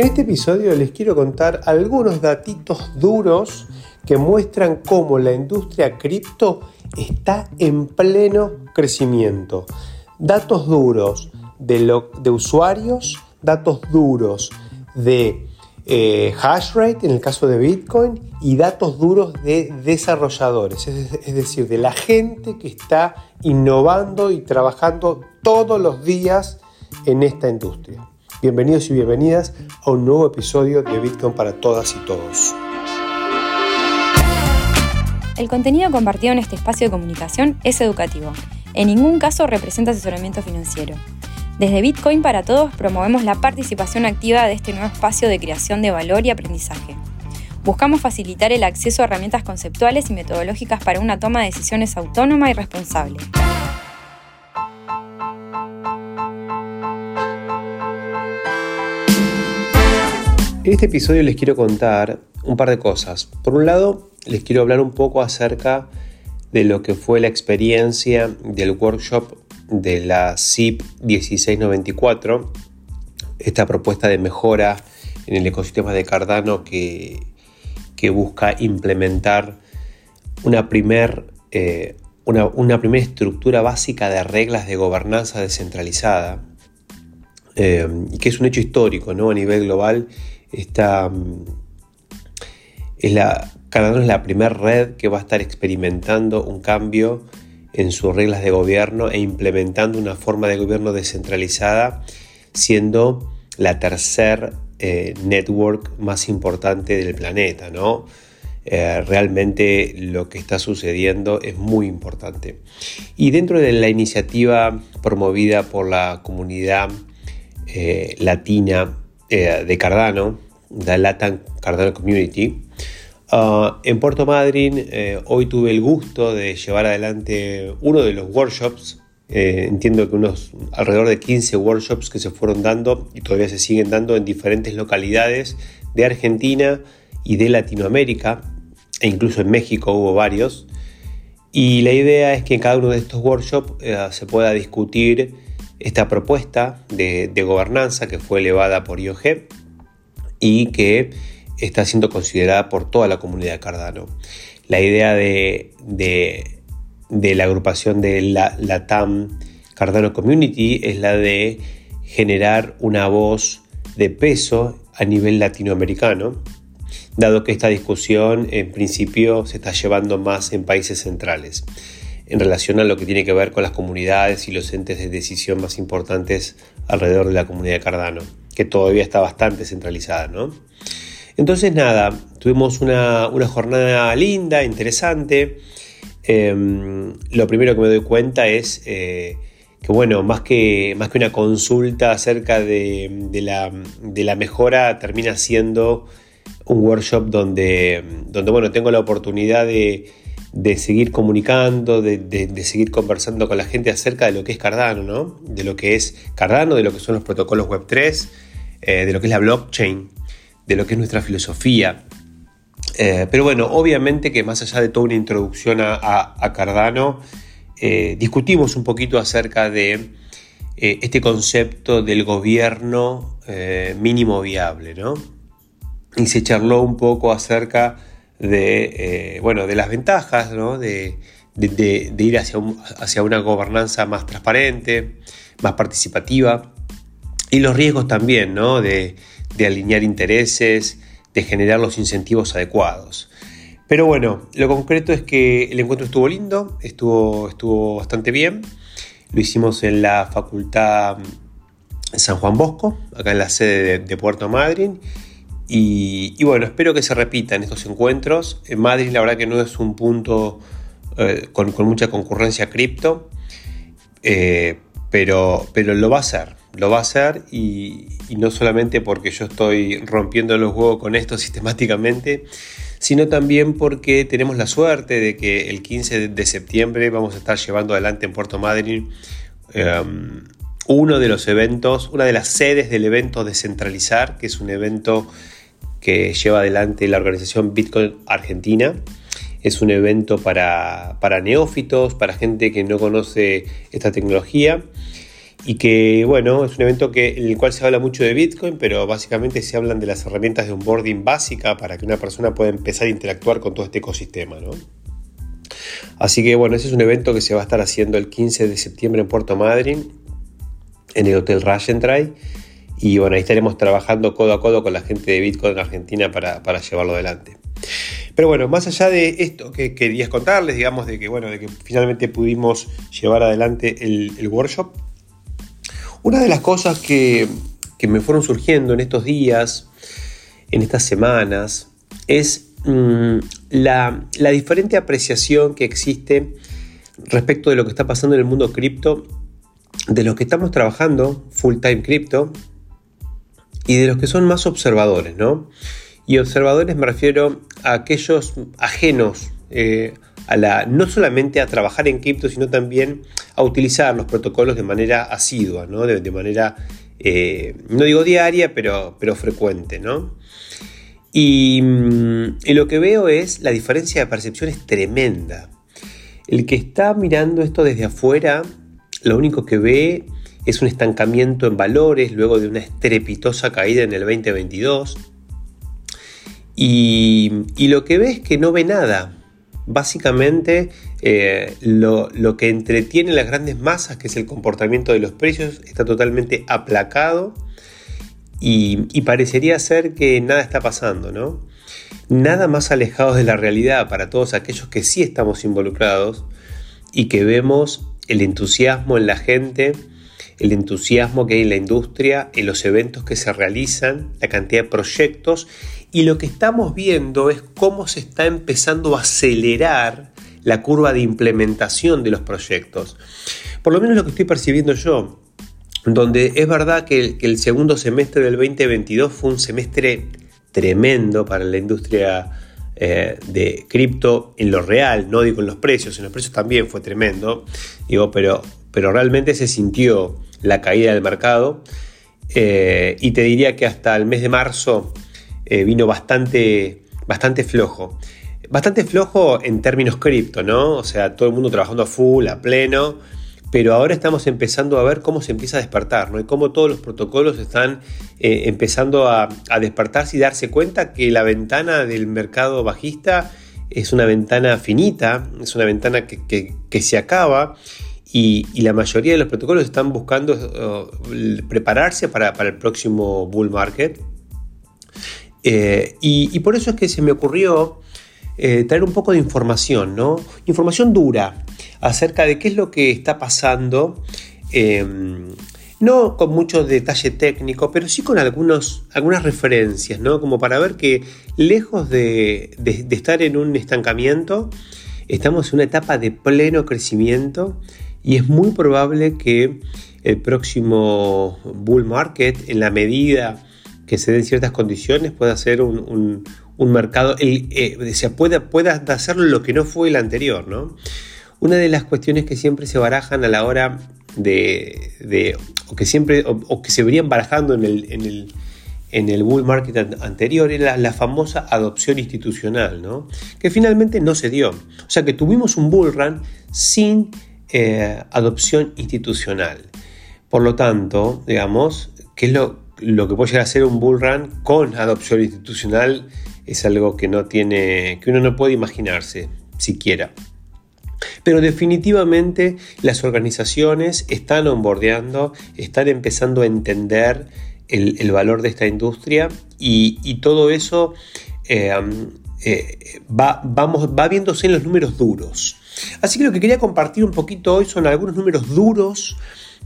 En este episodio les quiero contar algunos datitos duros que muestran cómo la industria cripto está en pleno crecimiento. Datos duros de, usuarios, datos duros de eh, hash rate en el caso de Bitcoin y datos duros de desarrolladores, es, decir, de la gente que está innovando y trabajando todos los días en esta industria. Bienvenidos y bienvenidas a un nuevo episodio de Bitcoin para todas y todos. El contenido compartido en este espacio de comunicación es educativo. En ningún caso representa asesoramiento financiero. Desde Bitcoin para Todos promovemos la participación activa de este nuevo espacio de creación de valor y aprendizaje. Buscamos facilitar el acceso a herramientas conceptuales y metodológicas para una toma de decisiones autónoma y responsable. En este episodio les quiero contar un par de cosas. Por un lado, les quiero hablar un poco acerca de lo que fue la experiencia del workshop de la CIP 1694, esta propuesta de mejora en el ecosistema de Cardano que, busca implementar una primera eh, una, una estructura básica de reglas de gobernanza descentralizada, eh, que es un hecho histórico ¿no? a nivel global. Esta, mm, es la, es la primera red que va a estar experimentando un cambio en sus reglas de gobierno e implementando una forma de gobierno descentralizada, siendo la tercer eh, network más importante del planeta, ¿no? Eh, realmente lo que está sucediendo es muy importante. Y dentro de la iniciativa promovida por la comunidad eh, latina de Cardano, la Latin Cardano Community, Ah, en Puerto Madryn eh, hoy tuve el gusto de llevar adelante uno de los workshops. Eh, entiendo que unos alrededor de 15 workshops que se fueron dando y todavía se siguen dando en diferentes localidades de Argentina y de Latinoamérica, e incluso en México hubo varios. Y la idea es que en cada uno de estos workshops eh, se pueda discutir esta propuesta de, gobernanza que fue elevada por IOG y que está siendo considerada por toda la comunidad Cardano. La idea de, la agrupación de la, TAM Cardano Community es la de generar una voz de peso a nivel latinoamericano, dado que esta discusión en principio se está llevando más en países centrales, en relación a lo que tiene que ver con las comunidades y los entes de decisión más importantes alrededor de la comunidad Cardano, que todavía está bastante centralizada, ¿no? Entonces nada, tuvimos una, jornada linda, interesante. Em, lo primero que me doy cuenta es eh, que, bueno, más que, más que una consulta acerca de, la, mejora, termina siendo un workshop donde, donde bueno, tengo la oportunidad de, seguir comunicando, de, seguir conversando con la gente acerca de lo que es Cardano, ¿no? De lo que es Cardano, de lo que son los protocolos Web3, eh, de lo que es la blockchain de lo que es nuestra filosofía. Eh, pero bueno, obviamente que más allá de toda una introducción a, Cardano, eh, discutimos un poquito acerca de este concepto del gobierno mínimo viable, ¿no? Y se charló un poco acerca de, bueno, de las ventajas, ¿no? De, ir hacia, hacia una gobernanza más transparente, más participativa, y los riesgos también, ¿no? De, de alinear intereses, de generar los incentivos adecuados. Pero bueno, lo concreto es que el encuentro estuvo lindo, estuvo, estuvo bastante bien. Lo hicimos en la Facultad San Juan Bosco, acá en la sede de, Puerto Madryn. Y, bueno, espero que se repitan estos encuentros. En Madrid la verdad que no es un punto eh, con, mucha concurrencia cripto, eh, pero, pero lo va a ser lo va a hacer y, no solamente porque yo estoy rompiendo los huevos con esto sistemáticamente, sino también porque tenemos la suerte de que el 15 de septiembre vamos a estar llevando adelante en Puerto Madryn um, uno de los eventos, una de las sedes del evento Descentralizar, que es un evento que lleva adelante la organización Bitcoin Argentina. Es un evento para, para neófitos, para gente que no conoce esta tecnología y que, bueno, es un evento que, en el cual se habla mucho de Bitcoin, pero básicamente se hablan de las herramientas de onboarding básica para que una persona pueda empezar a interactuar con todo este ecosistema, ¿no? Así que, bueno, ese es un evento que se va a estar haciendo el 15 de septiembre en Puerto Madryn, en el Hotel Rajentray. Y bueno, ahí estaremos trabajando codo a codo con la gente de Bitcoin en Argentina para, para llevarlo adelante. Pero bueno, más allá de esto que querías contarles, digamos, de que, bueno, de que finalmente pudimos llevar adelante el, workshop, una de las cosas que, me fueron surgiendo en estos días, en estas semanas, es mm, la, la, diferente apreciación que existe respecto de lo que está pasando en el mundo cripto, de los que estamos trabajando full time cripto y de los que son más observadores, ¿no? Y observadores me refiero a aquellos ajenos eh, a la, no solamente a trabajar en cripto, sino también a utilizar los protocolos de manera asidua, ¿no? de, manera, eh, no digo diaria, pero, pero frecuente. ¿no? Y, mm, y, lo que veo es la diferencia de percepción es tremenda. El que está mirando esto desde afuera, lo único que ve es un estancamiento en valores luego de una estrepitosa caída en el 2022 y, lo que ve es que no ve nada. Básicamente eh, lo, que entretiene las grandes masas, que es el comportamiento de los precios, está totalmente aplacado y, parecería ser que nada está pasando, ¿no? Nada más alejado de la realidad para todos aquellos que sí estamos involucrados y que vemos el entusiasmo en la gente, el entusiasmo que hay en la industria, en los eventos que se realizan, la cantidad de proyectos y lo que estamos viendo es cómo se está empezando a acelerar la curva de implementación de los proyectos. Por lo menos lo que estoy percibiendo yo, donde es verdad que el, segundo semestre del 2022 fue un semestre tremendo para la industria eh, de cripto en lo real, no digo en los precios, en los precios también fue tremendo, digo, pero, pero realmente se sintió la caída del mercado eh, y te diría que hasta el mes de marzo eh, vino bastante, bastante flojo. Bastante flojo en términos cripto, ¿no? O sea, todo el mundo trabajando a full, a pleno, pero ahora estamos empezando a ver cómo se empieza a despertar, ¿no? Y cómo todos los protocolos están eh, empezando a, despertarse y darse cuenta que la ventana del mercado bajista es una ventana finita, es una ventana que, se acaba y, la mayoría de los protocolos están buscando eh, prepararse para, para, el próximo bull market. Eh, y, por eso es que se me ocurrió eh, traer un poco de información, ¿no? Información dura acerca de qué es lo que está pasando. No con mucho detalle técnico, pero sí con algunos, algunas referencias, ¿no? Como para ver que lejos de, estar en un estancamiento, estamos en una etapa de pleno crecimiento y es muy probable que el próximo bull market, en la medida que se den ciertas condiciones, pueda ser un, mercado, eh, se pueda, pueda hacerlo lo que no fue el anterior. ¿no? Una de las cuestiones que siempre se barajan a la hora de, o que siempre, o, que se verían barajando en el, en el, en el bull market anterior era la, famosa adopción institucional, ¿no? que finalmente no se dio. O sea que tuvimos un bull run sin eh, adopción institucional. Por lo tanto, digamos, ¿qué es lo, que puede llegar a ser un bull run con adopción institucional es algo que no tiene, que uno no puede imaginarse siquiera. Pero definitivamente las organizaciones están onboardeando, están empezando a entender el, valor de esta industria y, todo eso eh, eh, va, vamos, va viéndose en los números duros. Así que lo que quería compartir un poquito hoy son algunos números duros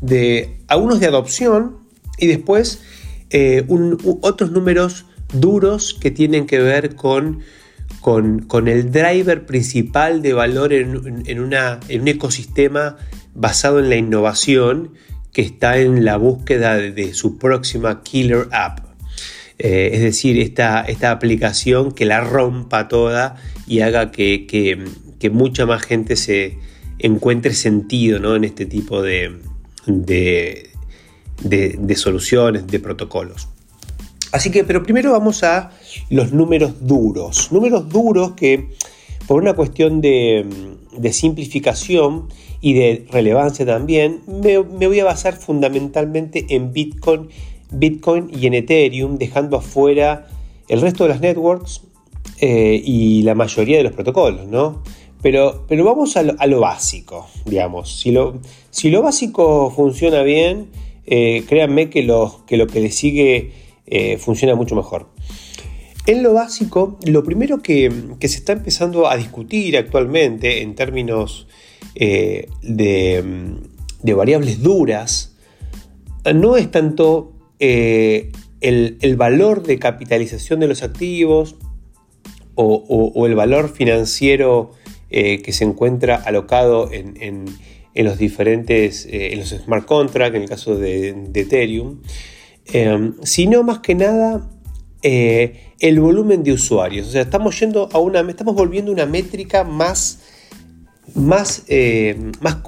de algunos de adopción y después eh, otros números duros que tienen que ver con, con, el driver principal de valor en, una, en, un ecosistema basado en la innovación que está en la búsqueda de, su próxima killer app. Eh, es decir, esta, esta, aplicación que la rompa toda y haga que, mucha más gente se encuentre sentido ¿no? en este tipo de, de, soluciones, de protocolos. Así que, pero primero vamos a los números duros. Números duros que por una cuestión de, simplificación y de relevancia también, me, voy a basar fundamentalmente en Bitcoin, Bitcoin y en Ethereum, dejando afuera el resto de las networks eh, y la mayoría de los protocolos, ¿no? Pero, pero vamos a lo, básico, digamos. Si lo, si lo, básico funciona bien, eh, créanme que lo, que lo que le sigue eh, funciona mucho mejor. En lo básico, lo primero que, se está empezando a discutir actualmente en términos de, variables duras no es tanto el, valor de capitalización de los activos o el valor financiero eh, que se encuentra alocado en, los diferentes, eh, en los smart contracts, en el caso de, Ethereum, em, sino más que nada eh, el volumen de usuarios. O sea, estamos yendo a una, estamos volviendo una métrica más, más, más,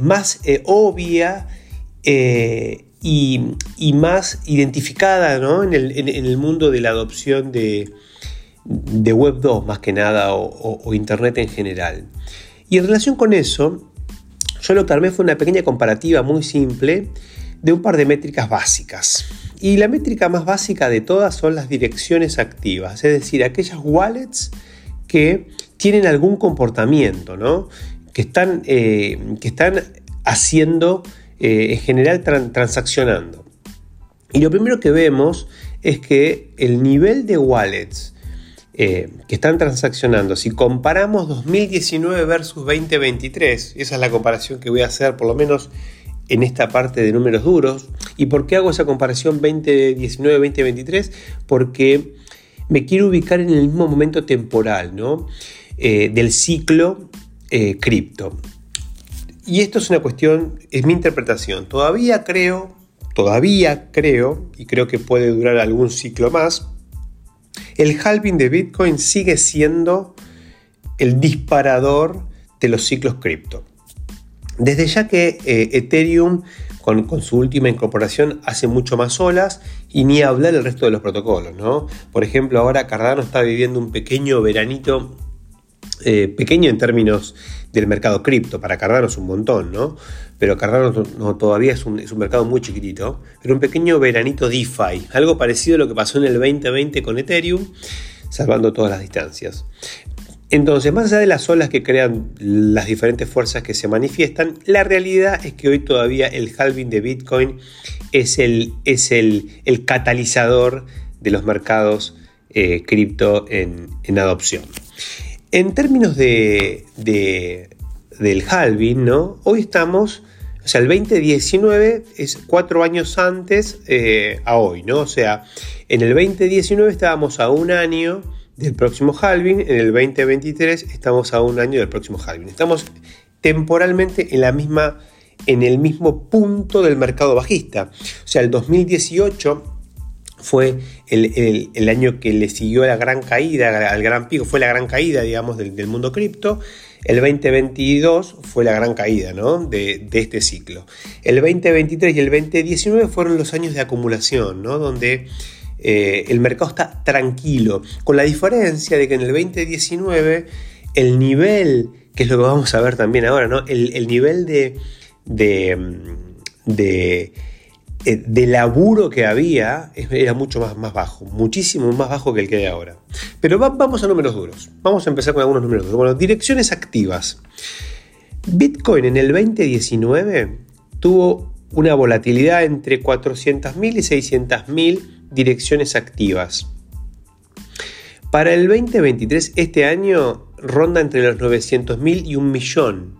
más obvia y, más identificada en, el, en el mundo de la adopción de, de Web 2 más que nada o, Internet en general. Y en relación con eso, yo lo que armé fue una pequeña comparativa muy simple de un par de métricas básicas. Y la métrica más básica de todas son las direcciones activas, es decir, aquellas wallets que tienen algún comportamiento, ¿no? que, están, eh, que están haciendo, eh, en general, transaccionando. Y lo primero que vemos es que el nivel de wallets eh, que están transaccionando, si comparamos 2019 versus 2023, esa es la comparación que voy a hacer por lo menos en esta parte de números duros. ¿Y por qué hago esa comparación 2019-2023? Porque me quiero ubicar en el mismo momento temporal ¿no? Eh, del ciclo eh, cripto. Y esto es una cuestión, es mi interpretación. Todavía creo, todavía creo, y creo que puede durar algún ciclo más, el halving de Bitcoin sigue siendo el disparador de los ciclos cripto. Desde ya que eh, Ethereum con, su última incorporación hace mucho más olas y ni hablar el resto de los protocolos. ¿no? Por ejemplo, ahora Cardano está viviendo un pequeño veranito, eh, pequeño en términos del mercado cripto. Para Cardano es un montón, ¿no? pero Cardano todavía es un, mercado muy chiquitito, pero un pequeño veranito DeFi, algo parecido a lo que pasó en el 2020 con Ethereum, salvando todas las distancias. Entonces, más allá de las olas que crean las diferentes fuerzas que se manifiestan, la realidad es que hoy todavía el halving de Bitcoin es el, es el, catalizador de los mercados eh, cripto en, adopción. En términos de, del halving, ¿no? Hoy estamos, o sea, el 2019 es cuatro años antes eh, a hoy, ¿no? O sea, en el 2019 estábamos a un año del próximo halving, en el 2023 estamos a un año del próximo halving. Estamos temporalmente en la misma en el mismo punto del mercado bajista. O sea, el 2018 fue el, año que le siguió a la gran caída, al gran pico, fue la gran caída, digamos, del, mundo cripto. El 2022 fue la gran caída de, este ciclo. El 2023 y el 2019 fueron los años de acumulación, ¿no? donde eh, el mercado está tranquilo, con la diferencia de que en el 2019 el nivel, que es lo que vamos a ver también ahora, ¿no? el, nivel de, de, de eh, de laburo que había era mucho más, más bajo, muchísimo más bajo que el que hay ahora. Pero vamos a números duros. Vamos a empezar con algunos números duros. Bueno, direcciones activas. Bitcoin en el 2019 tuvo una volatilidad entre 400.000 y 600.000 direcciones activas. Para el 2023, este año, ronda entre los 900.000 y un millón.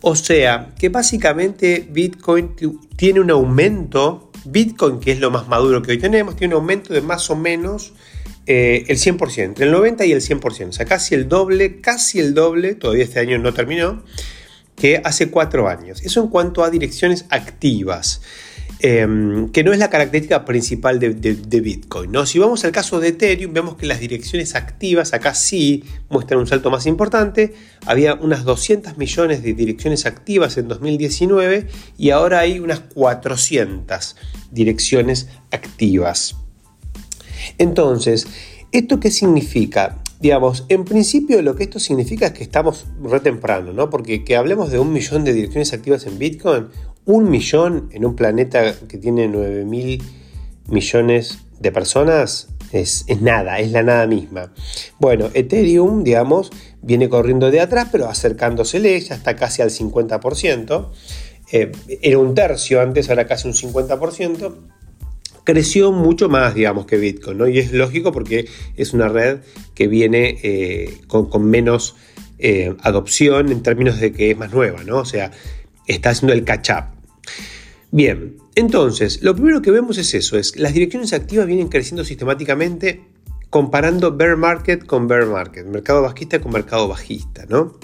O sea, que básicamente Bitcoin tiene un aumento Bitcoin, que es lo más maduro que hoy tenemos, tiene un aumento de más o menos eh, el 100%, entre el 90 y el 100%, o sea, casi el doble, casi el doble, todavía este año no terminó, que hace cuatro años. Eso en cuanto a direcciones activas. Em, que no es la característica principal de, Bitcoin. ¿no? Si vamos al caso de Ethereum, vemos que las direcciones activas acá sí muestran un salto más importante. Había unas 200 millones de direcciones activas en 2019 y ahora hay unas 400 direcciones activas. Entonces, ¿esto qué significa? digamos, en principio lo que esto significa es que estamos re temprano, ¿no? Porque que hablemos de un millón de direcciones activas en Bitcoin, un millón en un planeta que tiene 9 mil millones de personas, es, nada, es la nada misma. Bueno, Ethereum, digamos, viene corriendo de atrás, pero acercándosele, ya está casi al 50%. Eh, era un tercio antes, ahora casi un 50%. Creció mucho más, digamos, que Bitcoin, ¿no? Y es lógico porque es una red que viene eh, con, menos eh, adopción en términos de que es más nueva, ¿no? O sea, está haciendo el catch-up. Bien, entonces, lo primero que vemos es eso, es las direcciones activas vienen creciendo sistemáticamente comparando bear market con bear market, mercado bajista con mercado bajista, ¿no?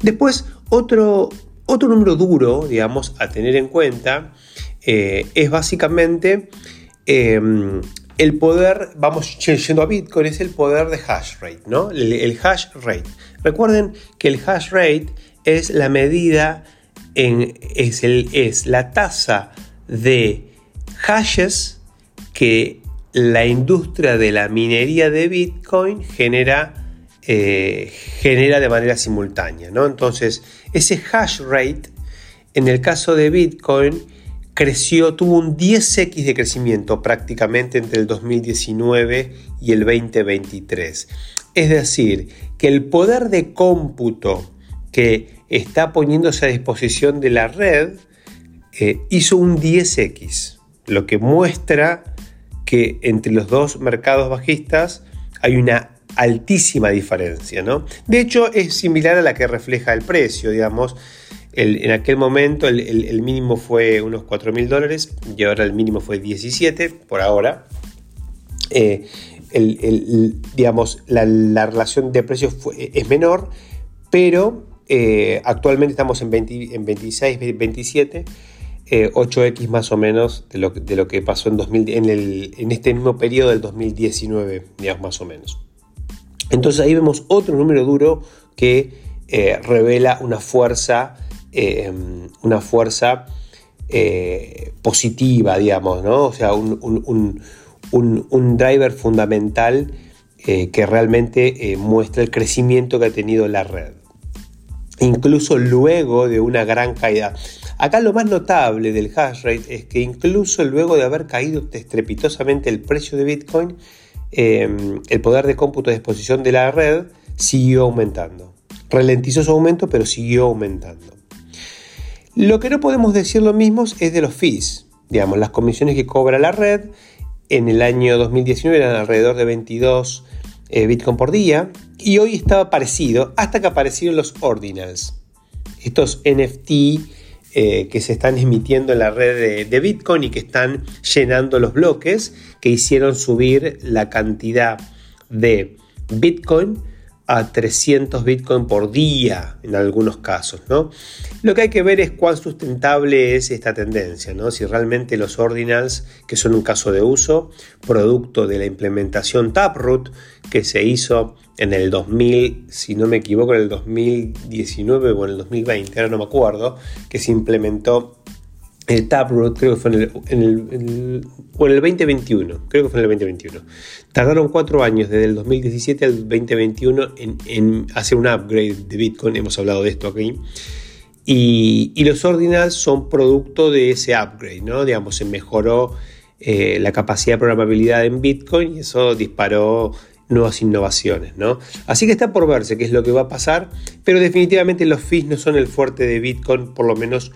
Después, otro, otro número duro, digamos, a tener en cuenta eh, es básicamente em, el poder, vamos yendo a Bitcoin, es el poder de hash rate, ¿no? El, hash rate. Recuerden que el hash rate es la medida, en, es, el, es la tasa de hashes que la industria de la minería de Bitcoin genera, eh, genera de manera simultánea. ¿no? Entonces, ese hash rate, en el caso de Bitcoin, creció, tuvo un 10x de crecimiento prácticamente entre el 2019 y el 2023. Es decir, que el poder de cómputo que está poniéndose a disposición de la red eh, hizo un 10x, lo que muestra que entre los dos mercados bajistas hay una altísima diferencia. ¿no? De hecho, es similar a la que refleja el precio, digamos. en aquel momento el, mínimo fue unos 4 mil dólares y ahora el mínimo fue 17 por ahora. Eh, digamos, la, relación de precios es menor, pero eh, actualmente estamos en, en 26, 27 8x eh, más o menos de lo, que pasó en, 2000, en, el, en, este mismo periodo del 2019, digamos más o menos. Entonces ahí vemos otro número duro que eh, revela una fuerza, eh, una fuerza positiva, digamos. O sea, un driver fundamental que realmente muestra el crecimiento que ha tenido la red. Incluso luego de una gran caída. Acá lo más notable del hash rate es que incluso luego de haber caído estrepitosamente el precio de Bitcoin, em, el poder de cómputo a disposición de la red siguió aumentando. Ralentizó su aumento, pero siguió aumentando. Lo que no podemos decir lo mismo es de los fees. Digamos, las comisiones que cobra la red en el año 2019 eran alrededor de 22 eh, Bitcoin por día y hoy estaba parecido hasta que aparecieron los ordinals. Estos NFT eh, que se están emitiendo en la red de, Bitcoin y que están llenando los bloques que hicieron subir la cantidad de Bitcoin a 300 Bitcoin por día en algunos casos. ¿no? Lo que hay que ver es cuán sustentable es esta tendencia, ¿no? si realmente los ordinals, que son un caso de uso, producto de la implementación Taproot que se hizo en el 2000, si no me equivoco, en el 2019 o en el 2020, ahora no me acuerdo, que se implementó el Taproot, creo que fue en el, en el, o en el 2021, creo que fue en el 2021. Tardaron cuatro años, desde el 2017 al 2021, en, hacer un upgrade de Bitcoin, hemos hablado de esto aquí. Y, y los ordinals son producto de ese upgrade, ¿no? Digamos, se mejoró eh, la capacidad de programabilidad en Bitcoin y eso disparó nuevas innovaciones, ¿no? Así que está por verse qué es lo que va a pasar, pero definitivamente los fees no son el fuerte de Bitcoin, por lo menos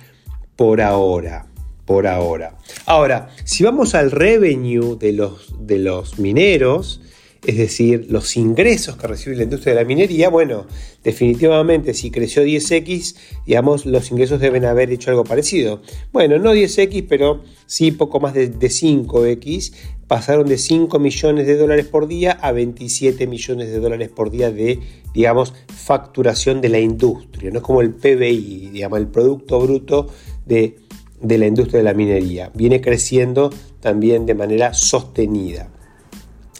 por ahora. Por ahora. Ahora, si vamos al revenue de los, de los mineros, es decir, los ingresos que recibe la industria de la minería, bueno, definitivamente si creció 10x, digamos, los ingresos deben haber hecho algo parecido. Bueno, no 10x, pero sí poco más de, 5x, pasaron de 5 millones de dólares por día a 27 millones de dólares por día de, digamos, facturación de la industria, no es como el PBI, digamos, el Producto Bruto de, la industria de la minería. Viene creciendo también de manera sostenida.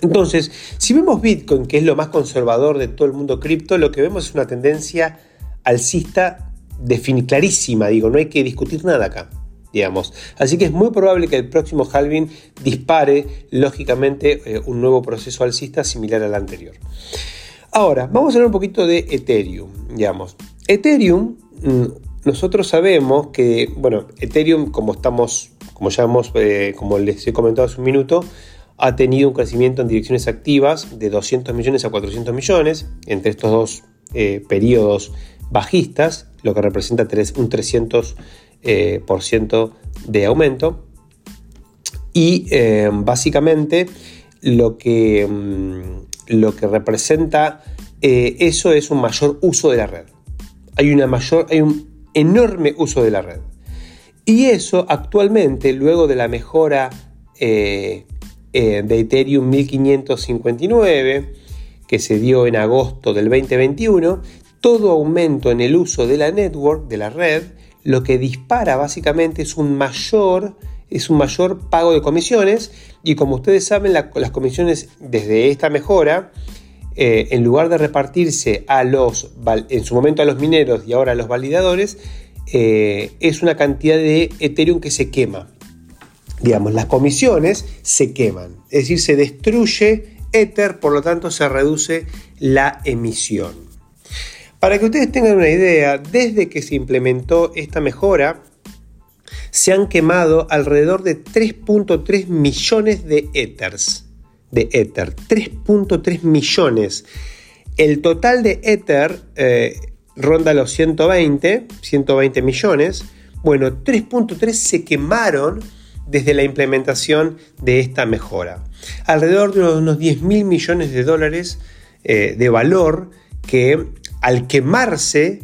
Entonces, si vemos Bitcoin, que es lo más conservador de todo el mundo cripto, lo que vemos es una tendencia alcista clarísima, digo, no hay que discutir nada acá. digamos. Así que es muy probable que el próximo halving dispare, lógicamente, eh, un nuevo proceso alcista similar al anterior. Ahora, vamos a hablar un poquito de Ethereum, digamos. Ethereum, mm, nosotros sabemos que, bueno, Ethereum, como estamos, como ya hemos, eh, como les he comentado hace un minuto, ha tenido un crecimiento en direcciones activas de 200 millones a 400 millones entre estos dos eh, periodos bajistas, lo que representa un 300% eh, de aumento. Y eh, básicamente lo que, mm, lo que representa eso es un mayor uso de la red. Hay, una mayor, hay un enorme uso de la red. Y eso actualmente, luego de la mejora eh, de Ethereum 1559 que se dio en agosto del 2021, todo aumento en el uso de la network, de la red, lo que dispara básicamente es un mayor, es un mayor pago de comisiones y como ustedes saben las comisiones desde esta mejora, eh, en lugar de repartirse a los, en su momento a los mineros y ahora a los validadores, eh, es una cantidad de Ethereum que se quema digamos, las comisiones se queman, es decir, se destruye Ether, por lo tanto se reduce la emisión. Para que ustedes tengan una idea, desde que se implementó esta mejora, se han quemado alrededor de 3.3 millones de Ethers. De Ether, 3.3 millones. El total de Ether eh, ronda los 120, 120 millones. Bueno, 3.3 se quemaron desde la implementación de esta mejora. Alrededor de unos 10 mil millones de dólares eh, de valor que al quemarse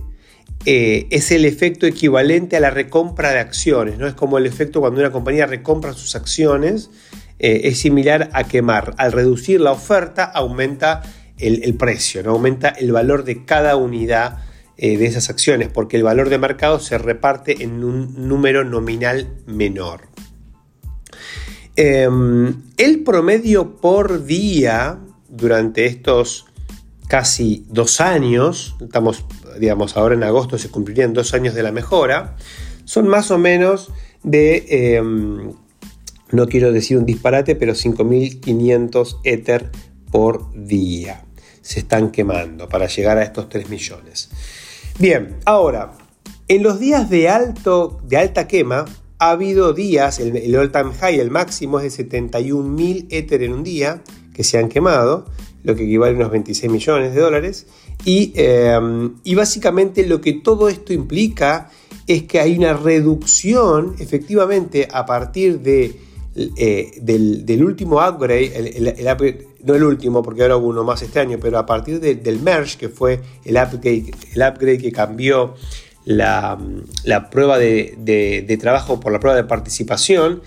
eh, es el efecto equivalente a la recompra de acciones. ¿no? Es como el efecto cuando una compañía recompra sus acciones, eh, es similar a quemar. Al reducir la oferta aumenta el, precio, aumenta el valor de cada unidad de esas acciones, porque el valor de mercado se reparte en un número nominal menor. Em, el promedio por día durante estos casi dos años, estamos, digamos, ahora en agosto se cumplirían dos años de la mejora, son más o menos de, em, no quiero decir un disparate, pero 5.500 Ether por día. Se están quemando para llegar a estos 3 millones. Bien, ahora, en los días de, alto, de alta quema, ha habido días, el, all-time high, el máximo es de 71.000 Ether en un día que se han quemado, lo que equivale a unos 26 millones de dólares. Em, y básicamente lo que todo esto implica es que hay una reducción, efectivamente, a partir de, eh, del, último upgrade, no el último, porque ahora hubo uno más este año, pero a partir del merge, que fue el upgrade, el upgrade que cambió la, prueba de, trabajo por la prueba de participación,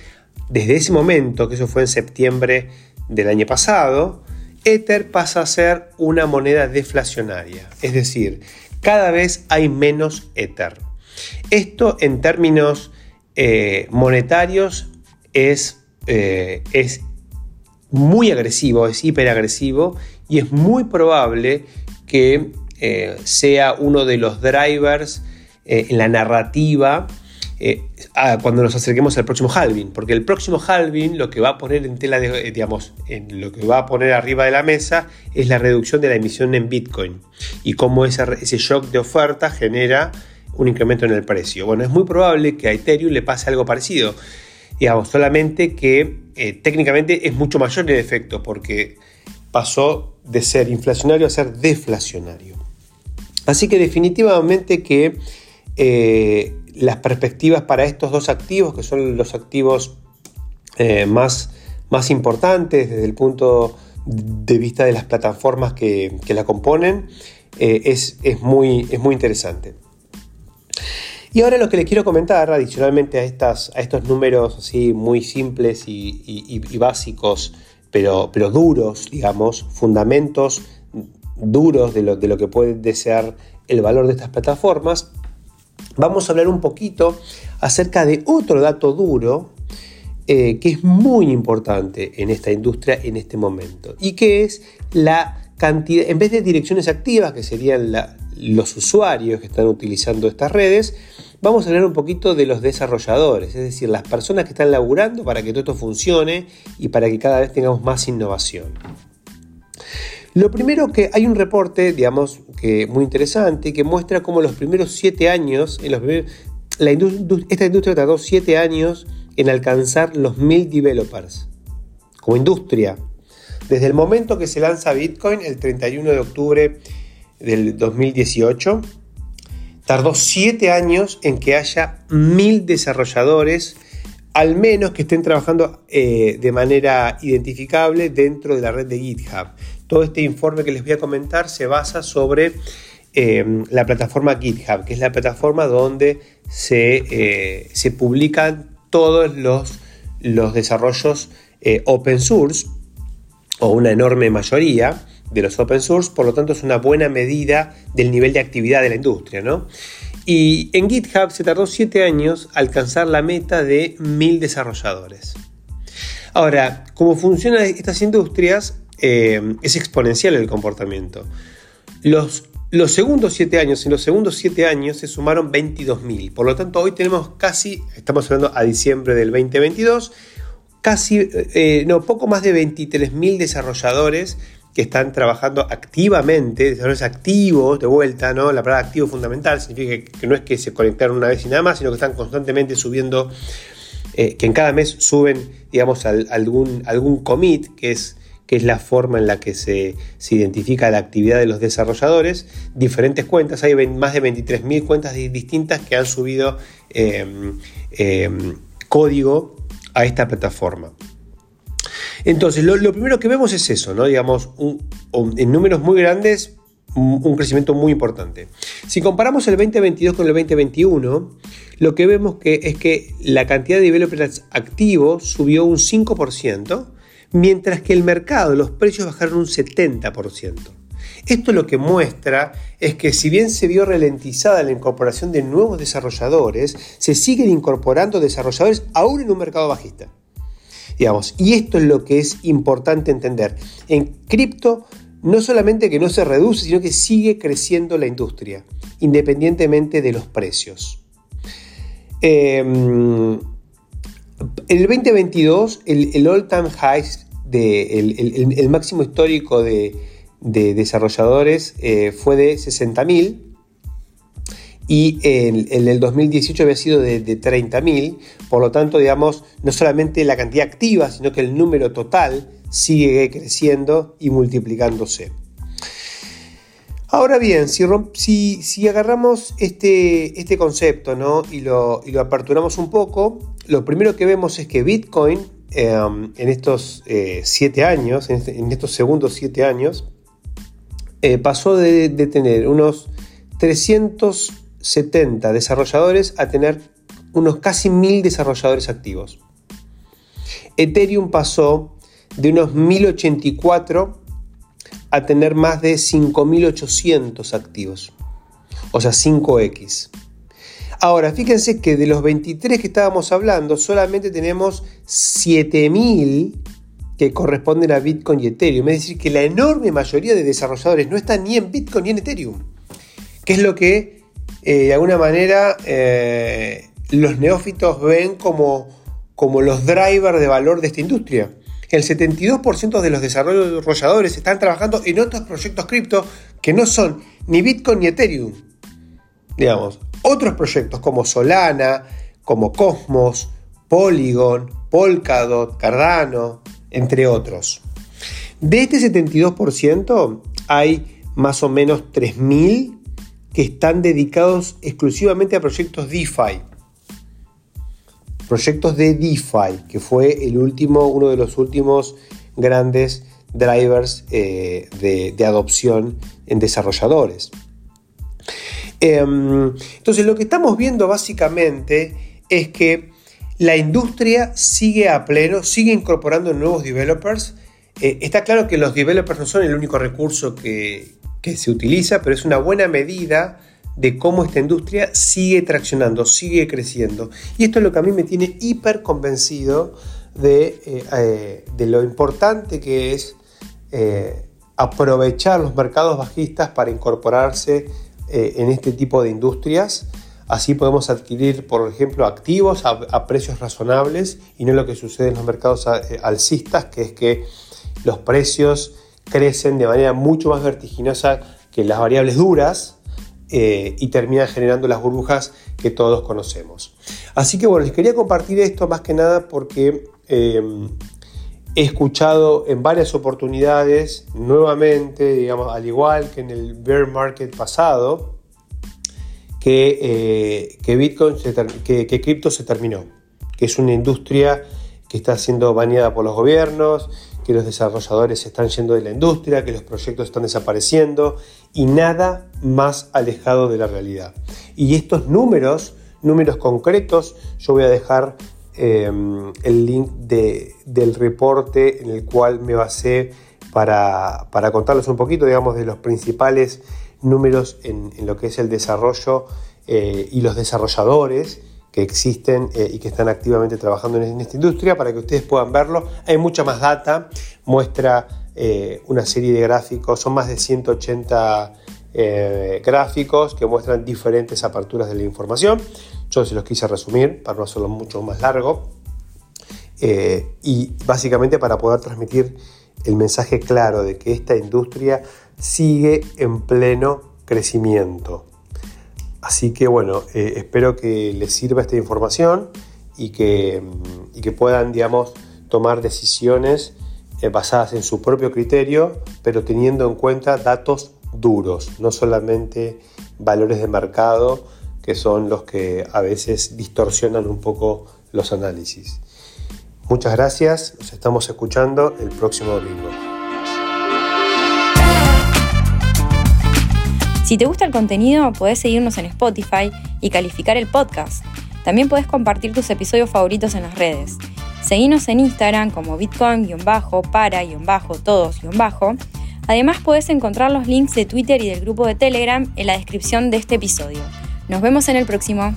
desde ese momento, que eso fue en septiembre del año pasado, Ether pasa a ser una moneda deflacionaria, es decir, cada vez hay menos Ether. Esto en términos eh, monetarios es, eh, es muy agresivo, es hiperagresivo y es muy probable que eh, sea uno de los drivers eh, en la narrativa cuando nos acerquemos al próximo halving, porque el próximo halving lo que va a poner en tela de, digamos, lo que va a poner arriba de la mesa es la reducción de la emisión en Bitcoin y cómo ese, ese shock de oferta genera un incremento en el precio. Bueno, es muy probable que a Ethereum le pase algo parecido, digamos, solamente que técnicamente es mucho mayor el efecto, porque pasó de ser inflacionario a ser deflacionario. Así que definitivamente que eh, las perspectivas para estos dos activos, que son los activos eh, más, más importantes desde el punto de vista de las plataformas que, la componen, eh, es, muy, es muy interesante. Y ahora lo que les quiero comentar, adicionalmente a, estas, a estos números así muy simples y, básicos, pero, pero, duros, digamos, fundamentos duros de lo, de lo que puede ser el valor de estas plataformas, vamos a hablar un poquito acerca de otro dato duro eh, que es muy importante en esta industria en este momento y que es la cantidad, en vez de direcciones activas, que serían los usuarios que están utilizando estas redes, vamos a hablar un poquito de los desarrolladores, es decir, las personas que están laburando para que todo esto funcione y para que cada vez tengamos más innovación. Lo primero que hay un reporte, digamos, que muy interesante, que muestra cómo los primeros siete años, en los esta industria tardó siete años en alcanzar los mil developers como industria. Desde el momento que se lanza Bitcoin, el 31 de octubre del 2018, tardó siete años en que haya mil desarrolladores, al menos que estén trabajando eh, de manera identificable dentro de la red de GitHub. Todo este informe que les voy a comentar se basa sobre eh, la plataforma GitHub, que es la plataforma donde se, eh, se publican todos los, los desarrollos open source, o una enorme mayoría, de los open source, por lo tanto es una buena medida del nivel de actividad de la industria. ¿no? Y en GitHub se tardó 7 años alcanzar la meta de 1000 desarrolladores. Ahora, cómo funcionan estas industrias eh, es exponencial el comportamiento. Los, los segundos 7 años, en los segundos 7 años se sumaron 22.000. Por lo tanto, hoy tenemos casi, estamos hablando a diciembre del 2022, casi, eh, no, poco más de 23.000 desarrolladores que están trabajando activamente, desarrolladores activos de vuelta, ¿no? La palabra activo fundamental significa que, no es que se conectaron una vez y nada más, sino que están constantemente subiendo, eh, que en cada mes suben, digamos, algún, algún commit, que es, que es la forma en la que se, identifica la actividad de los desarrolladores, diferentes cuentas, hay más de 23.000 cuentas distintas que han subido em, em, código a esta plataforma. Entonces, lo, primero que vemos es eso, ¿no? Digamos, en números muy grandes, un, crecimiento muy importante. Si comparamos el 2022 con el 2021, lo que vemos que es que la cantidad de developers activos subió un 5%, mientras que el mercado, los precios bajaron un 70%. Esto lo que muestra es que si bien se vio ralentizada la incorporación de nuevos desarrolladores, se siguen incorporando desarrolladores aún en un mercado bajista y esto es lo que es importante entender. En cripto, no solamente que no se reduce, sino que sigue creciendo la industria, independientemente de los precios. En el 2022, el, all-time high, el, máximo histórico de, desarrolladores eh, fue de 60.000 y en, el 2018 había sido de, 30.000, por lo tanto, digamos, no solamente la cantidad activa, sino que el número total sigue creciendo y multiplicándose. Ahora bien, si, agarramos este, este concepto ¿no? y, lo, y, aperturamos un poco, lo primero que vemos es que Bitcoin em, en estos 7 eh, años, este, en, estos segundos 7 años, eh, pasó de, de, tener unos 300 70 desarrolladores a tener unos casi 1000 desarrolladores activos. Ethereum pasó de unos 1084 a tener más de 5800 activos, o sea, 5x. Ahora, fíjense que de los 23 que estábamos hablando, solamente tenemos 7000 que corresponden a Bitcoin y Ethereum. Es decir, que la enorme mayoría de desarrolladores no están ni en Bitcoin ni en Ethereum. ¿Qué es lo que eh, de alguna manera eh, los neófitos ven como, como los drivers de valor de esta industria. El 72% de los desarrolladores están trabajando en otros proyectos cripto que no son ni Bitcoin ni Ethereum. Digamos, otros proyectos como Solana, como Cosmos, Polygon, Polkadot, Cardano, entre otros. De este 72% hay más o menos 3.000 que están dedicados exclusivamente a proyectos DeFi. Proyectos de DeFi, que fue el último, uno de los últimos grandes drivers eh, de, adopción en desarrolladores. Em, entonces lo que estamos viendo básicamente es que la industria sigue a pleno, sigue incorporando nuevos developers. Eh, está claro que los developers no son el único recurso que, que se utiliza, pero es una buena medida de cómo esta industria sigue traccionando, sigue creciendo. Y esto es lo que a mí me tiene hiper convencido de, eh, eh, de lo importante que es eh, aprovechar los mercados bajistas para incorporarse en este tipo de industrias. Así podemos adquirir, por ejemplo, activos a, precios razonables y no lo que sucede en los mercados alcistas, que es que los precios crecen de manera mucho más vertiginosa que las variables duras eh, y terminan generando las burbujas que todos conocemos. Así que bueno, les quería compartir esto más que nada porque he escuchado en varias oportunidades nuevamente, digamos, al igual que en el bear market pasado, que, eh, Bitcoin, que, que cripto se terminó, que es una industria que está siendo baneada por los gobiernos, que los desarrolladores se están yendo de la industria, que los proyectos están desapareciendo y nada más alejado de la realidad. Y estos números, números concretos, yo voy a dejar Em, el link del reporte en el cual me basé para, contarles un poquito, digamos, de los principales números en, lo que es el desarrollo eh, y los desarrolladores que existen eh, y que están activamente trabajando en, esta industria para que ustedes puedan verlo. Hay mucha más data, muestra eh, una serie de gráficos, son más de 180 gráficos que muestran diferentes aperturas de la información. Yo se los quise resumir para no hacerlo mucho más largo. Eh, y básicamente para poder transmitir el mensaje claro de que esta industria sigue en pleno crecimiento. Así que bueno, eh, espero que les sirva esta información y que, y que puedan, digamos, tomar decisiones eh, basadas en su propio criterio, pero teniendo en cuenta datos duros, no solamente valores de mercado que son los que a veces distorsionan un poco los análisis. Muchas gracias, nos estamos escuchando el próximo domingo. Si te gusta el contenido, puedes seguirnos en Spotify y calificar el podcast. También puedes compartir tus episodios favoritos en las redes. Seguinos en Instagram como bitcoin-para-todos- Además puedes encontrar los links de Twitter y del grupo de Telegram en la descripción de este episodio. Nos vemos en el próximo.